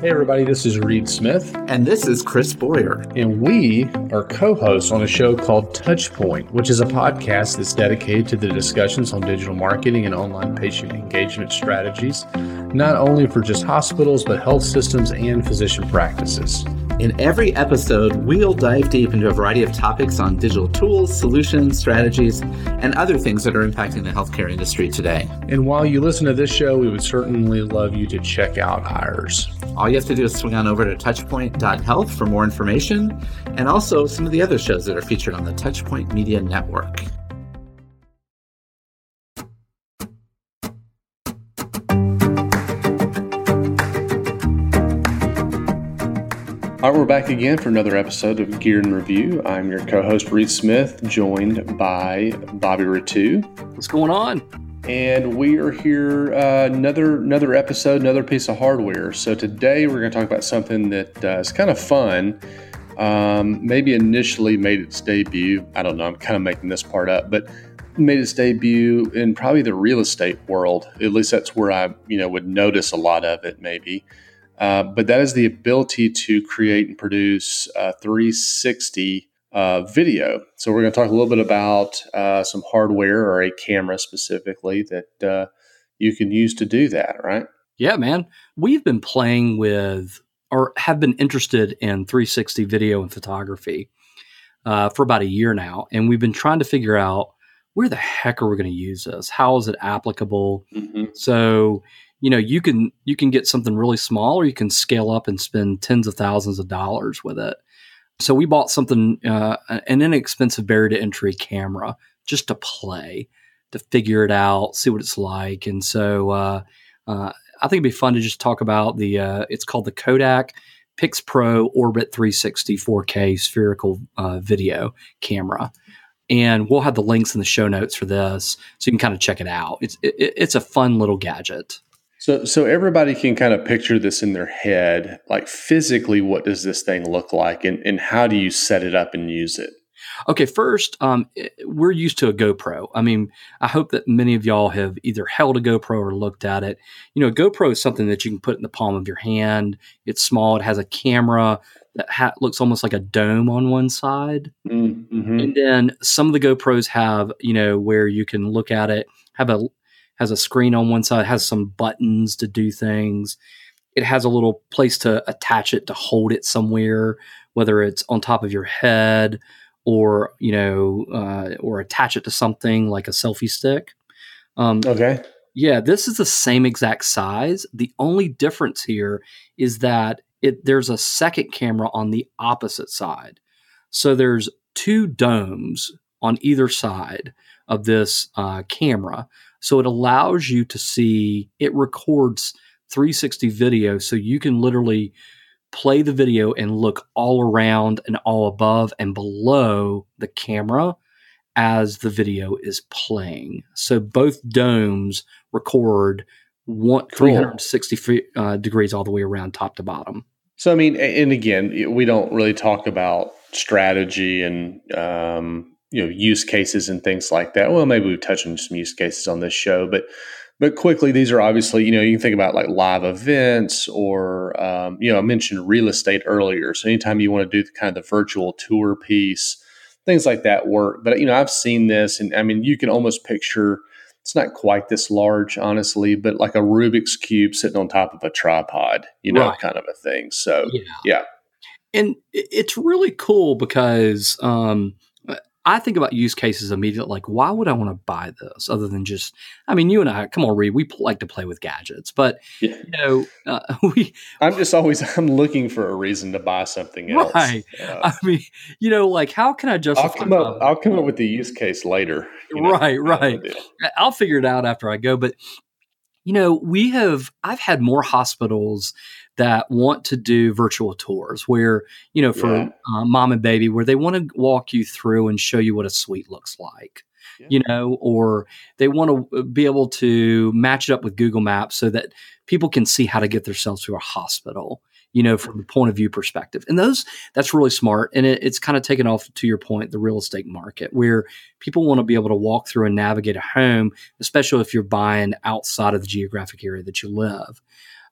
Hey, everybody, this is Reed Smith. And this is Chris Boyer. And we are co hosts on a show called Touchpoint, which is a podcast that's dedicated to the discussions on digital marketing and online patient engagement strategies, not only for just hospitals, but health systems and physician practices. In every episode, we'll dive deep into a variety of topics on digital tools, solutions, strategies, and other things that are impacting the healthcare industry today. And while you listen to this show, we would certainly love you to check out ours. All you have to do is swing on over to touchpoint.health for more information and also some of the other shows that are featured on the Touchpoint Media Network. All right, we're back again for another episode of Gear and Review. I'm your co-host Reed Smith, joined by Bobby Rettew. What's going on? And we are here uh, another another episode, another piece of hardware. So today we're going to talk about something that uh, is kind of fun. Um, maybe initially made its debut. I don't know. I'm kind of making this part up, but made its debut in probably the real estate world. At least that's where I you know would notice a lot of it. Maybe. Uh, but that is the ability to create and produce 360 uh, video. So we're going to talk a little bit about uh, some hardware or a camera specifically that uh, you can use to do that, right? Yeah, man. We've been playing with or have been interested in 360 video and photography uh, for about a year now. And we've been trying to figure out where the heck are we going to use this? How is it applicable? Mm-hmm. So, you know you can you can get something really small or you can scale up and spend tens of thousands of dollars with it. So we bought something uh, an inexpensive barrier to entry camera just to play to figure it out see what it's like. And so uh, uh, i think it'd be fun to just talk about the uh, it's called the kodak pix pro orbit 360 4k spherical uh, video camera. And we'll have the links in the show notes for this so you can kind of check it out. It's it, it's a fun little gadget so, so everybody can kind of picture this in their head, like physically, what does this thing look like, and and how do you set it up and use it? Okay, first, um, we're used to a GoPro. I mean, I hope that many of y'all have either held a GoPro or looked at it. You know, GoPro is something that you can put in the palm of your hand. It's small. It has a camera that ha- looks almost like a dome on one side, mm-hmm. and then some of the GoPros have, you know, where you can look at it, have a has a screen on one side, has some buttons to do things. It has a little place to attach it to hold it somewhere, whether it's on top of your head or you know, uh, or attach it to something like a selfie stick. Um, okay. Yeah, this is the same exact size. The only difference here is that it there's a second camera on the opposite side. So there's two domes on either side of this uh, camera. So it allows you to see, it records 360 video. So you can literally play the video and look all around and all above and below the camera as the video is playing. So both domes record one, cool. 360 uh, degrees all the way around top to bottom. So, I mean, and again, we don't really talk about strategy and um, you know use cases and things like that. Well, maybe we've touched on some use cases on this show, but but quickly these are obviously you know you can think about like live events or um, you know I mentioned real estate earlier. So anytime you want to do the kind of the virtual tour piece, things like that work. But you know I've seen this, and I mean you can almost picture. It's not quite this large, honestly, but like a Rubik's cube sitting on top of a tripod, you know, right. kind of a thing. So, yeah. yeah. And it's really cool because um, I think about use cases immediately. Like, why would I want to buy this other than just? I mean, you and I, come on, Reed, we like to play with gadgets, but yeah. you know, uh, we. I'm just always I'm looking for a reason to buy something else. Right. Uh, I mean, you know, like how can I justify? I'll come up. I'll come up with the use case later. You know, right. Right. I'll figure it out after I go, but you know, we have. I've had more hospitals that want to do virtual tours where you know for yeah. uh, mom and baby where they want to walk you through and show you what a suite looks like yeah. you know or they want to uh, be able to match it up with google maps so that people can see how to get themselves to a hospital you know from the point of view perspective and those that's really smart and it, it's kind of taken off to your point the real estate market where people want to be able to walk through and navigate a home especially if you're buying outside of the geographic area that you live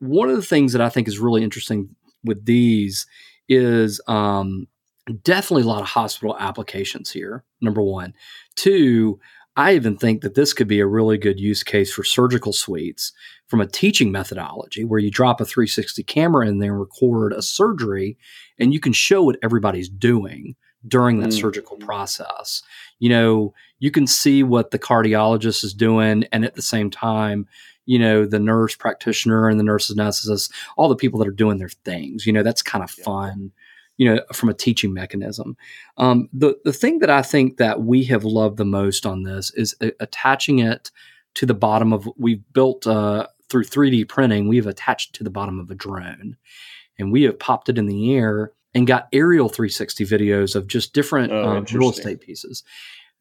one of the things that I think is really interesting with these is um, definitely a lot of hospital applications here. Number one, two. I even think that this could be a really good use case for surgical suites from a teaching methodology where you drop a 360 camera in there and record a surgery and you can show what everybody's doing during that mm. surgical process. You know, you can see what the cardiologist is doing and at the same time, you know, the nurse practitioner and the nurses anesthetist, all the people that are doing their things. You know, that's kind of yeah. fun you know, from a teaching mechanism. Um, the the thing that I think that we have loved the most on this is a- attaching it to the bottom of we've built uh, through 3D printing. We have attached to the bottom of a drone, and we have popped it in the air and got aerial 360 videos of just different oh, um, real estate pieces.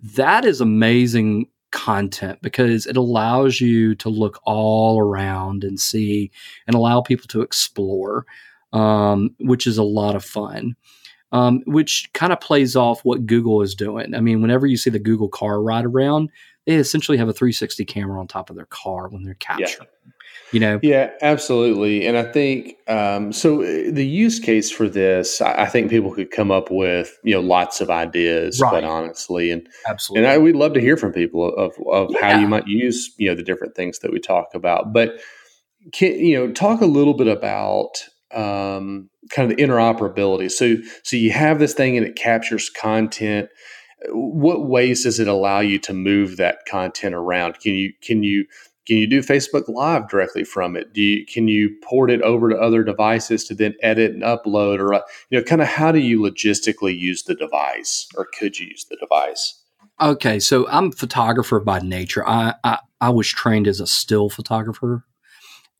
That is amazing content because it allows you to look all around and see and allow people to explore um, which is a lot of fun. Um, which kind of plays off what Google is doing. I mean, whenever you see the Google car ride around, they essentially have a 360 camera on top of their car when they're capturing. Yeah. You know? Yeah, absolutely. And I think um, so. Uh, the use case for this, I think people could come up with you know lots of ideas, right. quite honestly, and absolutely. And I, we'd love to hear from people of of yeah. how you might use you know the different things that we talk about. But can, you know, talk a little bit about um, kind of the interoperability. So, so you have this thing and it captures content. What ways does it allow you to move that content around? Can you can you can you do Facebook Live directly from it? Do you can you port it over to other devices to then edit and upload, or you know, kind of how do you logistically use the device, or could you use the device? Okay, so I'm a photographer by nature. I, I, I was trained as a still photographer,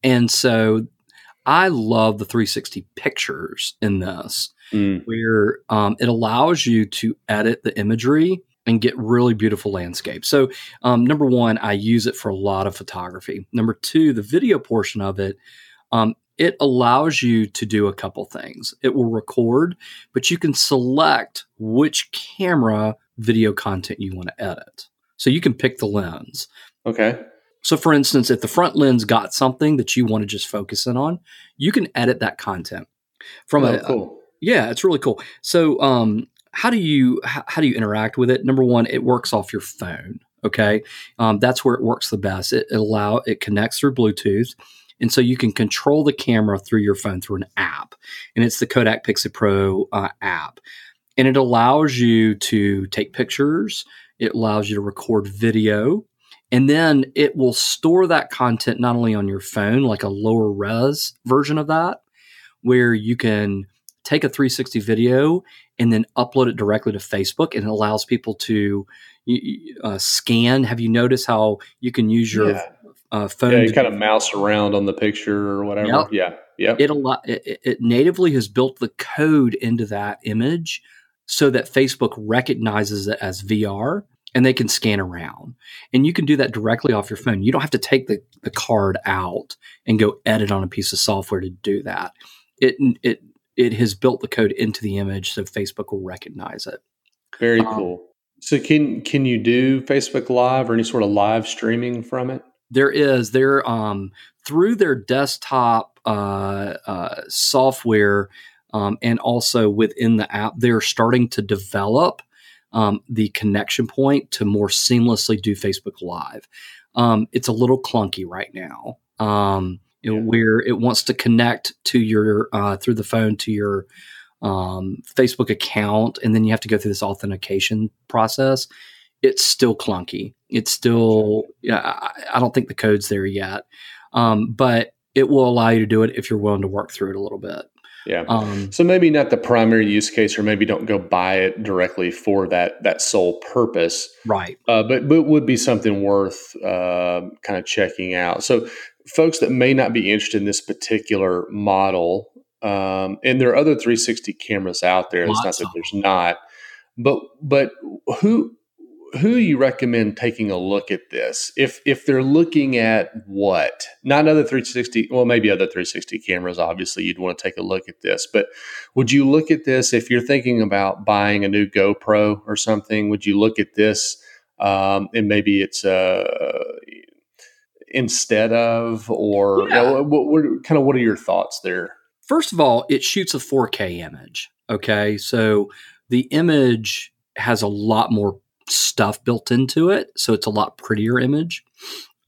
and so I love the 360 pictures in this, mm. where um, it allows you to edit the imagery and get really beautiful landscapes. So, um, number one, I use it for a lot of photography. Number two, the video portion of it, um, it allows you to do a couple things. It will record, but you can select which camera video content you want to edit. So you can pick the lens. Okay. So, for instance, if the front lens got something that you want to just focus in on, you can edit that content from oh, a, cool. a, yeah, it's really cool. So, um, how do you how, how, do you interact with it? Number one, it works off your phone. Okay, um, that's where it works the best. It, it allow it connects through Bluetooth. And so you can control the camera through your phone through an app, and it's the Kodak Pix Pro uh, app, and it allows you to take pictures. It allows you to record video. And then it will store that content not only on your phone, like a lower res version of that, where you can take a 360 video and then upload it directly to Facebook, and it allows people to uh, scan. Have you noticed how you can use your yeah. uh, phone? Yeah, you kind of mouse around on the picture or whatever. Yep. Yeah, yeah. It, it, it natively has built the code into that image so that Facebook recognizes it as VR and they can scan around. And you can do that directly off your phone. You don't have to take the, the card out and go edit on a piece of software to do that. It it it has built the code into the image so Facebook will recognize it. Very um, cool. So can can you do Facebook Live or any sort of live streaming from it? There is. There um through their desktop uh, uh, software um, and also within the app, they're starting to develop um, the connection point to more seamlessly do Facebook Live. Um, it's a little clunky right now, um, yeah. where it wants to connect to your uh, through the phone to your um, Facebook account, and then you have to go through this authentication process. It's still clunky. It's still, yeah, I, I don't think the code's there yet, um, but it will allow you to do it if you're willing to work through it a little bit. Yeah. Um, so maybe not the primary use case, or maybe don't go buy it directly for that that sole purpose. Right. Uh, but but would be something worth uh, kind of checking out. So folks that may not be interested in this particular model, um, and there are other 360 cameras out there. It's not that there's not, but but who who you recommend taking a look at this if if they're looking at what not other 360 well maybe other 360 cameras obviously you'd want to take a look at this but would you look at this if you're thinking about buying a new gopro or something would you look at this um, and maybe it's uh, instead of, or Yeah. you know, what, what kind of what are your thoughts there? First of all, it shoots a 4K image. Okay. So the image has a lot more stuff built into it. So it's a lot prettier image.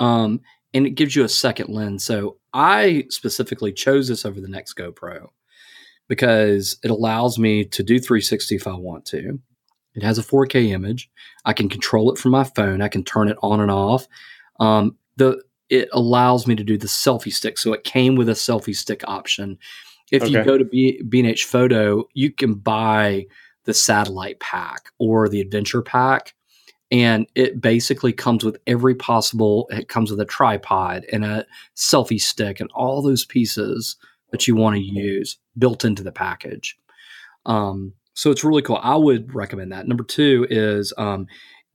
Um, and it gives you a second lens. So I specifically chose this over the next GoPro because it allows me to do 360 if I want to. It has a 4K image. I can control it from my phone. I can turn it on and off. Um, the it allows me to do the selfie stick. So it came with a selfie stick option. If you go to B, B&H Photo, you can buy the satellite pack or the adventure pack. And it basically comes with every possible, it comes with a tripod and a selfie stick and all those pieces that you want to use built into the package. Um, so it's really cool. I would recommend that. Number two is um,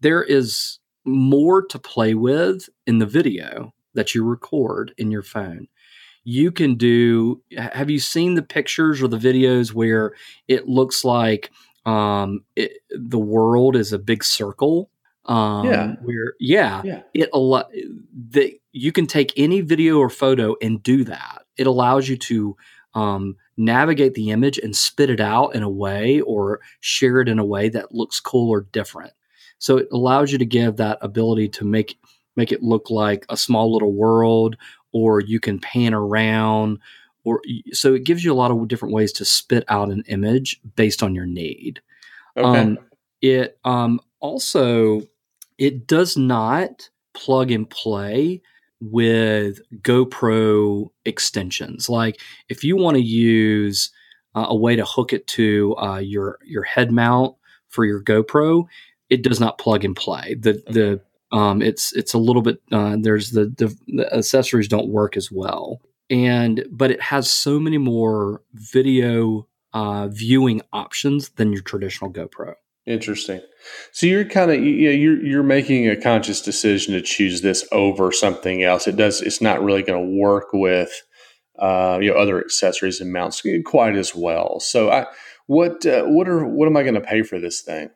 there is more to play with in the video that you record in your phone. You can do. Have you seen the pictures or the videos where it looks like um, it, the world is a big circle? Um, Yeah. Where yeah, Yeah. it that you can take any video or photo and do that. It allows you to um, navigate the image and spit it out in a way or share it in a way that looks cool or different. So it allows you to give that ability to make make it look like a small little world, or you can pan around, or so it gives you a lot of different ways to spit out an image based on your need. Okay. Um, it um, also it does not plug and play with GoPro extensions. Like if you want to use uh, a way to hook it to uh, your your head mount for your GoPro, it does not plug and play. The the um, it's it's a little bit uh, there's the, the the accessories don't work as well, and but it has so many more video uh, viewing options than your traditional GoPro. Interesting. So you're kind of you you're you're making a conscious decision to choose this over something else. It does. It's not really going to work with uh, you know other accessories and mounts quite as well. So I what uh, what are what am I going to pay for this thing?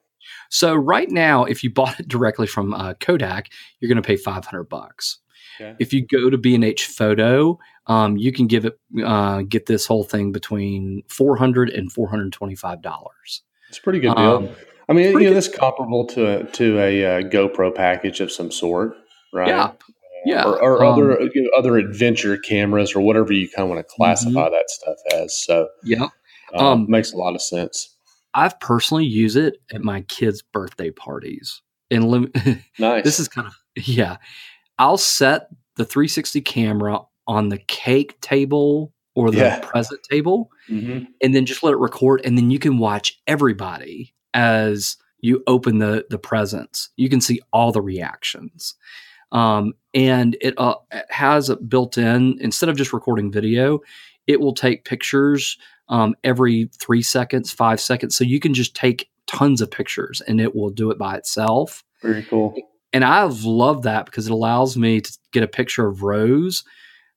So right now, if you bought it directly from uh, Kodak, you're going to pay 500 bucks. Okay. If you go to B&H Photo, um, you can give it uh, get this whole thing between 400 and 425 dollars. It's a pretty good deal. Um, I mean, you know, that's comparable to a, to a uh, GoPro package of some sort, right? Yeah, yeah. Or, or Um, other you know, other adventure cameras or whatever you kind of want to classify that stuff as. So yeah. uh, Mm-hmm. Um, makes a lot of sense. I've personally used it at my kids' birthday parties. And lim- Nice. this is kind of yeah. I'll set the 360 camera on the cake table or the Yeah. present table hmm and then just let it record and then you can watch everybody as you open the the presents you can see all the reactions um, and it, uh, it has a built in instead of just recording video it will take pictures um, every three seconds five seconds so you can just take tons of pictures and it will do it by itself Very cool. and I've loved that because it allows me to get a picture of Rose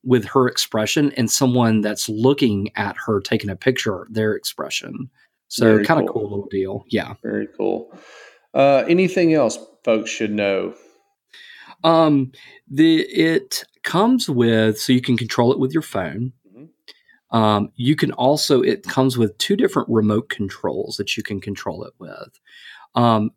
with her expression and someone that's looking at her taking a picture, their expression. So kind of cool. cool little deal. Yeah. Very cool. Uh, anything else folks should know? Um the it comes with so you can control it with your phone. Um, you can also it comes with two different remote controls that you can control it with. Um,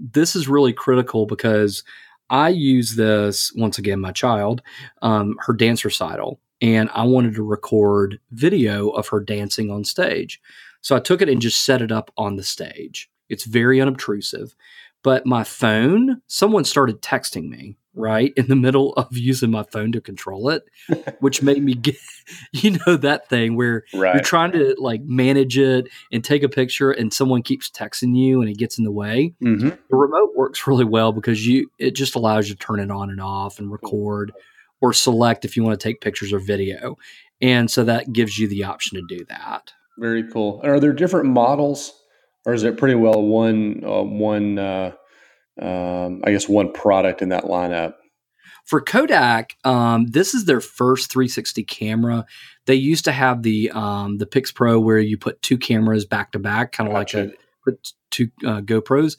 this is really critical because I use this once again. My child, um, her dance recital, and I wanted to record video of her dancing on stage. So I took it and just set it up on the stage. It's very unobtrusive. But my phone, someone started texting me right in the middle of using my phone to control it, which made me get, you know, that thing where Right. you're trying to like manage it and take a picture and someone keeps texting you and it gets in the way. hmm The remote works really well because you it just allows you to turn it on and off and record or select if you want to take pictures or video. And so that gives you the option to do that. Very cool. Are there different models, or is it pretty well one uh, one? Uh, um, I guess one product in that lineup. For Kodak, um, this is their first 360 camera. They used to have the um, the Pix Pro where you put two cameras back to back, kind of like a put two uh, GoPros.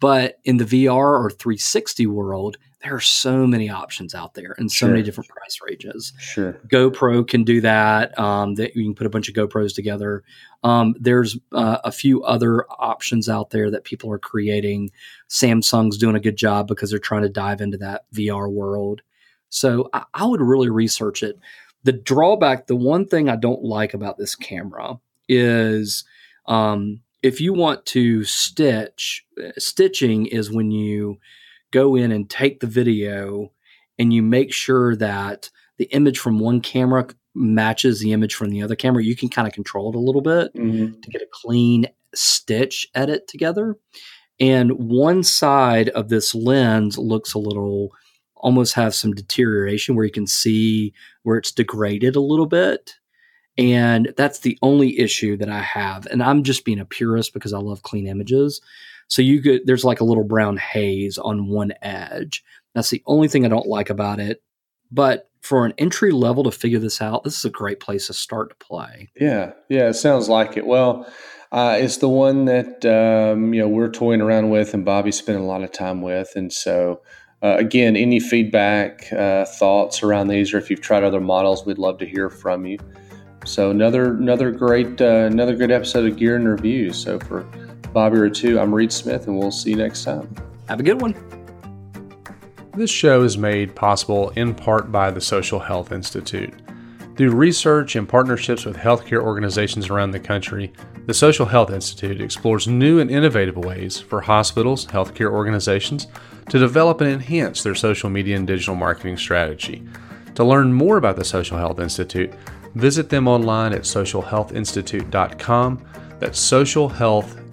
But in the VR or 360 world, there are so many options out there and so Sure. many different price ranges. Sure. GoPro can do that. Um, that you can put a bunch of GoPros together. Um, there's uh, a few other options out there that people are creating. Samsung's doing a good job because they're trying to dive into that VR world. So I, I would really research it. The drawback, the one thing I don't like about this camera is um, if you want to stitch, stitching is when you go in and take the video and you make sure that the image from one camera matches the image from the other camera. You can kind of control it a little bit Mhm. to get a clean stitch edit together. And one side of this lens looks a little, almost have some deterioration where you can see where it's degraded a little bit. And that's the only issue that I have. And I'm just being a purist because I love clean images. So you could, there's like a little brown haze on one edge. That's the only thing I don't like about it. But for an entry level to figure this out, this is a great place to start to play. Yeah, yeah, it sounds like it. Well, uh, it's the one that um, you know we're toying around with, and Bobby's spending a lot of time with. And so, uh, again, any feedback, uh, thoughts around these, or if you've tried other models, we'd love to hear from you. So another another great uh, another good episode of Gear and Review. So for Bobby Rettew, I'm Reed Smith, and we'll see you next time. Have a good one. This show is made possible in part by the Social Health Institute. Through research and partnerships with healthcare organizations around the country, the Social Health Institute explores new and innovative ways for hospitals, healthcare organizations to develop and enhance their social media and digital marketing strategy. To learn more about the Social Health Institute, visit them online at socialhealthinstitute.com. That's